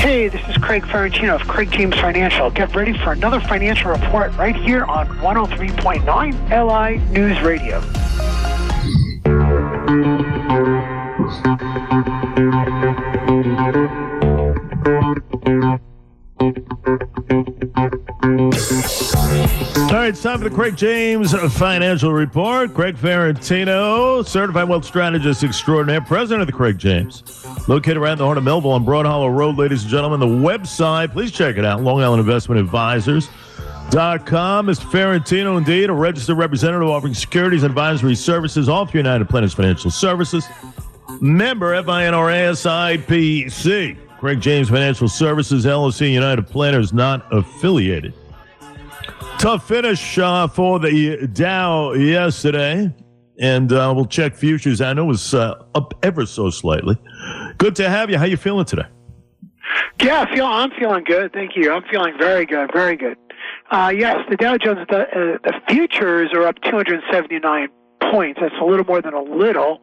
Hey, this is Craig Ferrantino of Craig James Financial. Get ready for another financial report right here on 103.9 LI News Radio. All right, it's time for the Craig James Financial Report. Craig Ferrantino, certified wealth strategist extraordinaire, president of the Craig James, located around the heart of Melville on Broad Hollow Road, ladies and gentlemen. The website, please check it out, Long Island Investment Advisors. Dot com. Mr. Ferrantino, indeed, a registered representative offering securities advisory services all through United Planners Financial Services. Member FINRA SIPC. Craig James Financial Services, LLC, United Planners, not affiliated. Tough finish uh, for the Dow yesterday, and uh, we'll check futures. I know it was uh, up ever so slightly. Good to have you. How you feeling today? Yeah, I feel, I'm feeling good. Thank you. I'm feeling very good, very good. Uh, yes, the Dow Jones, the, uh, the futures are up 279 points. That's a little more than a little.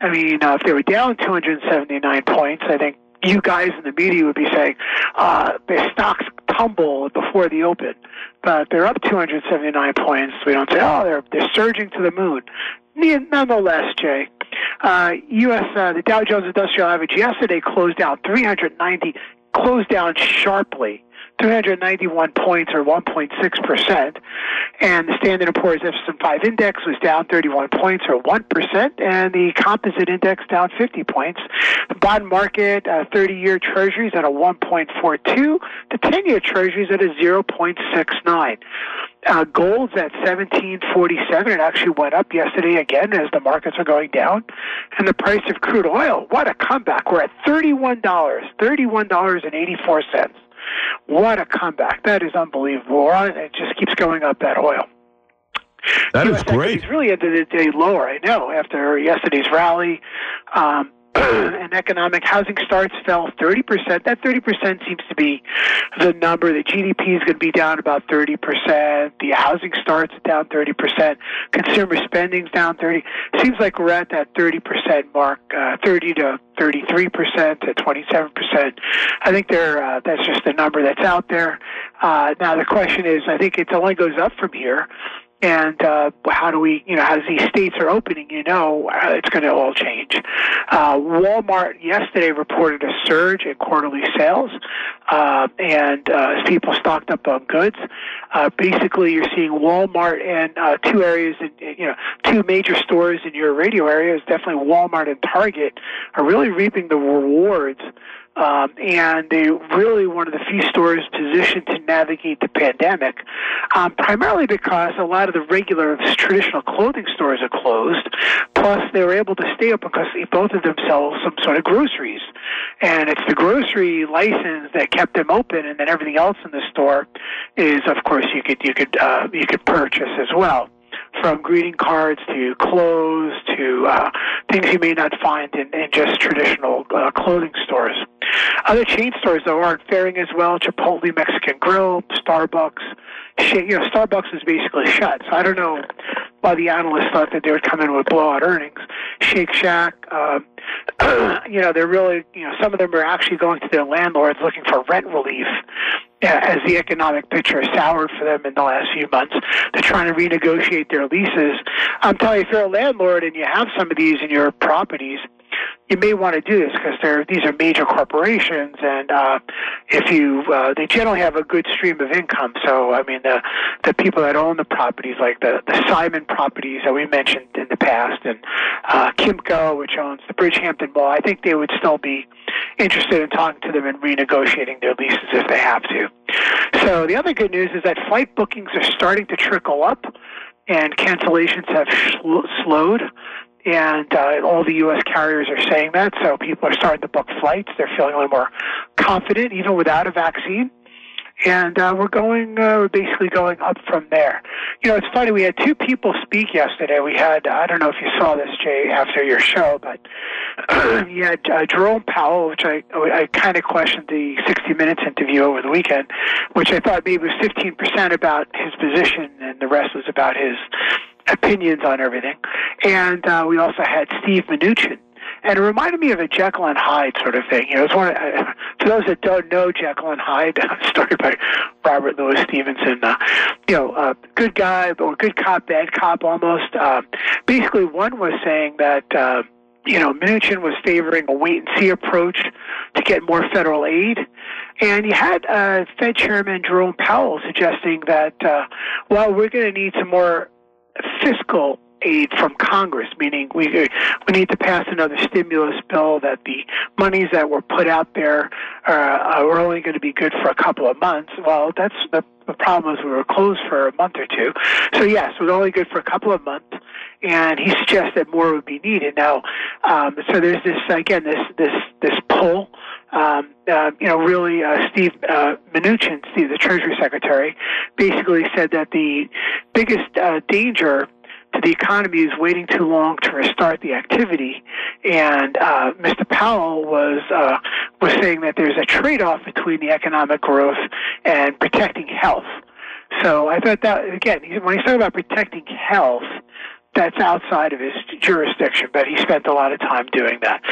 I mean, uh, if they were down 279 points, I think you guys in the media would be saying uh, the stocks tumble before the open, but they're up 279 points. We don't say, oh, they're they're surging to the moon. Nonetheless, Jay, uh, U.S. Uh, the Dow Jones Industrial Average yesterday closed down 390, closed down sharply. 391 points or 1.6%. And the Standard & Poor's S&P index was down 31 points or 1%, and the composite index down 50 points. The bond market, uh, 30-year treasuries at a 1.42. The 10-year treasuries at a 0.69. Uh, gold's at 1747. It actually went up yesterday again as the markets are going down. And the price of crude oil, what a comeback. We're at $31, $31.84. What a comeback. That is unbelievable. It just keeps going up, that oil. That That is great. It's really ended the day lower, I know, after yesterday's rally. Um, and economic housing starts fell 30%. That 30% seems to be the number. The GDP is going to be down about 30%. The housing starts down 30%. Consumer spending's down 30. Seems like we're at that 30% mark, uh, 30 to 33% to 27%. I think they're, uh, that's just the number that's out there. Uh, now the question is, I think it only goes up from here and uh, how do we, you know, as these states are opening, you know, uh, it's going to all change. Uh, Walmart yesterday reported a surge in quarterly sales, uh, and uh, as people stocked up on goods, uh, basically you're seeing Walmart uh, two areas, in, you know, two major stores in your radio area, is definitely Walmart and Target, are really reaping the rewards um, and they really one of the few stores positioned to navigate the pandemic, um, primarily because a lot of the regular traditional clothing stores are closed. Plus, they were able to stay open because both of them sell some sort of groceries, and it's the grocery license that kept them open, and then everything else in the store is, of course, you could you could uh, you could purchase as well from greeting cards to clothes to uh, things you may not find in, in just traditional uh, clothing stores. Other chain stores, though, aren't faring as well. Chipotle Mexican Grill, Starbucks. You know, Starbucks is basically shut. So I don't know why the analysts thought that they would come in with blowout earnings. Shake Shack, uh, you know, they're really, you know, some of them are actually going to their landlords looking for rent relief as the economic picture has soured for them in the last few months. They're trying to renegotiate their leases. I'm telling you, if you're a landlord and you have some of these in your properties, you may want to do this because these are major corporations, and uh, if you uh, they generally have a good stream of income. So I mean the the people that own the properties, like the the Simon properties that we mentioned in the past, and uh, Kimco, which owns the Bridgehampton Mall, I think they would still be interested in talking to them and renegotiating their leases if they have to. So the other good news is that flight bookings are starting to trickle up and cancellations have slowed and uh, all the U.S. carriers are saying that. So people are starting to book flights. They're feeling a little more confident, even without a vaccine. And uh, we're going, uh, we're basically going up from there. You know, it's funny. We had two people speak yesterday. We had, I don't know if you saw this, Jay, after your show, but you had uh, Jerome Powell, which I, I kind of questioned the 60 Minutes interview over the weekend, which I thought maybe was 15% about his position, and the rest was about his opinions on everything. And uh, we also had Steve Mnuchin. and it reminded me of a Jekyll and Hyde sort of thing. You know, it's one. Of, uh, for those that don't know Jekyll and Hyde, story by Robert Louis Stevenson. Uh, you know, uh, good guy or good cop, bad cop, almost. Uh, basically, one was saying that. Uh, you know, Mnuchin was favoring a wait and see approach to get more federal aid. And you had uh, Fed Chairman Jerome Powell suggesting that, uh, well, we're going to need some more fiscal aid from Congress, meaning we we need to pass another stimulus bill. That the monies that were put out there uh, are only going to be good for a couple of months. Well, that's the, the problem is we were closed for a month or two. So yes, it was only good for a couple of months, and he suggests that more would be needed. Now, um, so there's this again this this this pull. Um, uh, you know, really, uh, Steve uh, Mnuchin, Steve, the Treasury Secretary, basically said that the biggest uh, danger to the economy is waiting too long to restart the activity. And uh, Mr. Powell was uh, was saying that there's a trade-off between the economic growth and protecting health. So I thought that again, when he's talking about protecting health, that's outside of his jurisdiction, but he spent a lot of time doing that.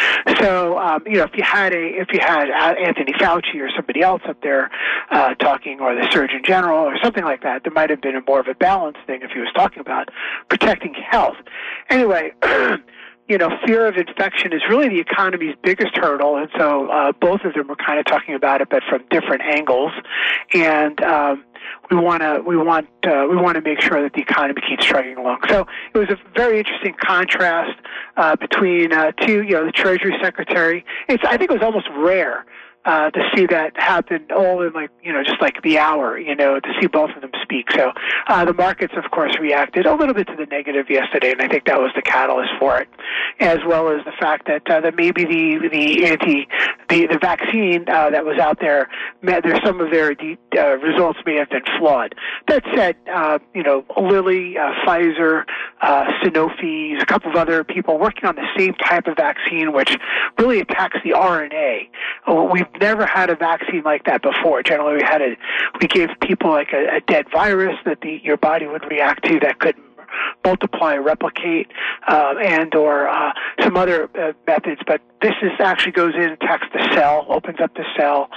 So, um, you know, if you had a, if you had Anthony Fauci or somebody else up there uh, talking, or the Surgeon General or something like that, there might have been a more of a balanced thing if he was talking about protecting health. Anyway. you know, fear of infection is really the economy's biggest hurdle, and so uh, both of them were kind of talking about it, but from different angles. And um, we want to we want uh, we want to make sure that the economy keeps chugging along. So it was a very interesting contrast uh, between uh, two, you know, the Treasury Secretary. It's I think it was almost rare uh, to see that happen all in like you know just like the hour you know to see both of them speak. So uh, the markets of course reacted a little bit to the negative yesterday and I think that was the catalyst for it as well as the fact that uh, that maybe the the anti the the vaccine uh, that was out there there's some of their uh, results may have been flawed. That said uh, you know Lilly uh, Pfizer uh, Sanofi a couple of other people working on the same type of vaccine which really attacks the RNA we've never had a vaccine like that before. Generally, we had a we gave people like a, a dead virus that the your body would react to that could multiply, replicate, uh, and or uh, some other uh, methods. But this is actually goes in, attacks the cell, opens up the cell,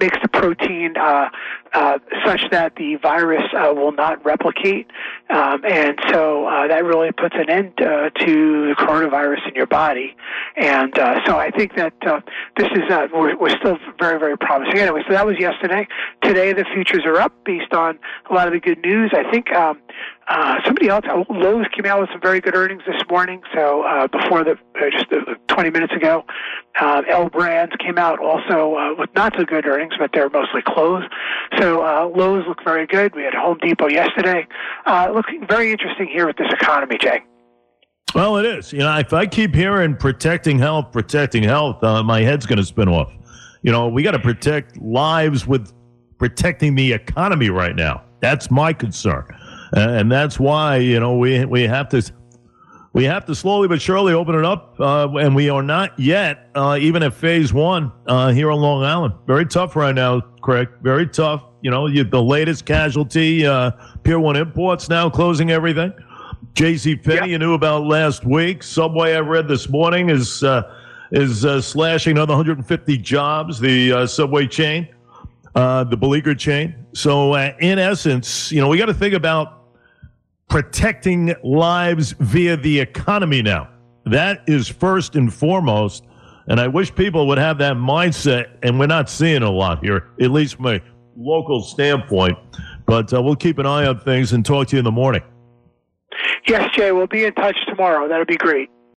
makes the protein uh, uh, such that the virus uh, will not replicate, um, and so uh, that really puts an end uh, to the coronavirus in your body. And uh, so I think that this is we're, we're, still very very promising. Anyway, so that was yesterday. Today the futures are up based on a lot of the good news. I think. Um, uh, somebody else, Lowe's came out with some very good earnings this morning. So uh, before the uh, just uh, 20 minutes ago, uh, L Brands came out also uh, with not so good earnings, but they're mostly closed. So uh, Lowe's look very good. We had Home Depot yesterday. Uh, looking very interesting here with this economy, Jay. Well, it is. You know, if I keep hearing protecting health, protecting health, uh, my head's going to spin off. You know, we got to protect lives with protecting the economy right now. That's my concern and that's why you know we we have to we have to slowly but surely open it up, uh, and we are not yet uh, even at phase one uh, here on Long Island. Very tough right now, Craig. Very tough. You know, you, the latest casualty, uh, Pier One Imports now closing everything. J.C. Penney, you knew about last week. Subway, I read this morning, is uh, is uh, slashing another 150 jobs. The Subway chain, the beleaguered chain. So, in essence, you know, we got to think about protecting lives via the economy now. That is first and foremost. And I wish people would have that mindset. And we're not seeing a lot here, at least from a local standpoint. But uh, we'll keep an eye on things and talk to you in the morning. Yes, Jay. We'll be in touch tomorrow. That'll be great.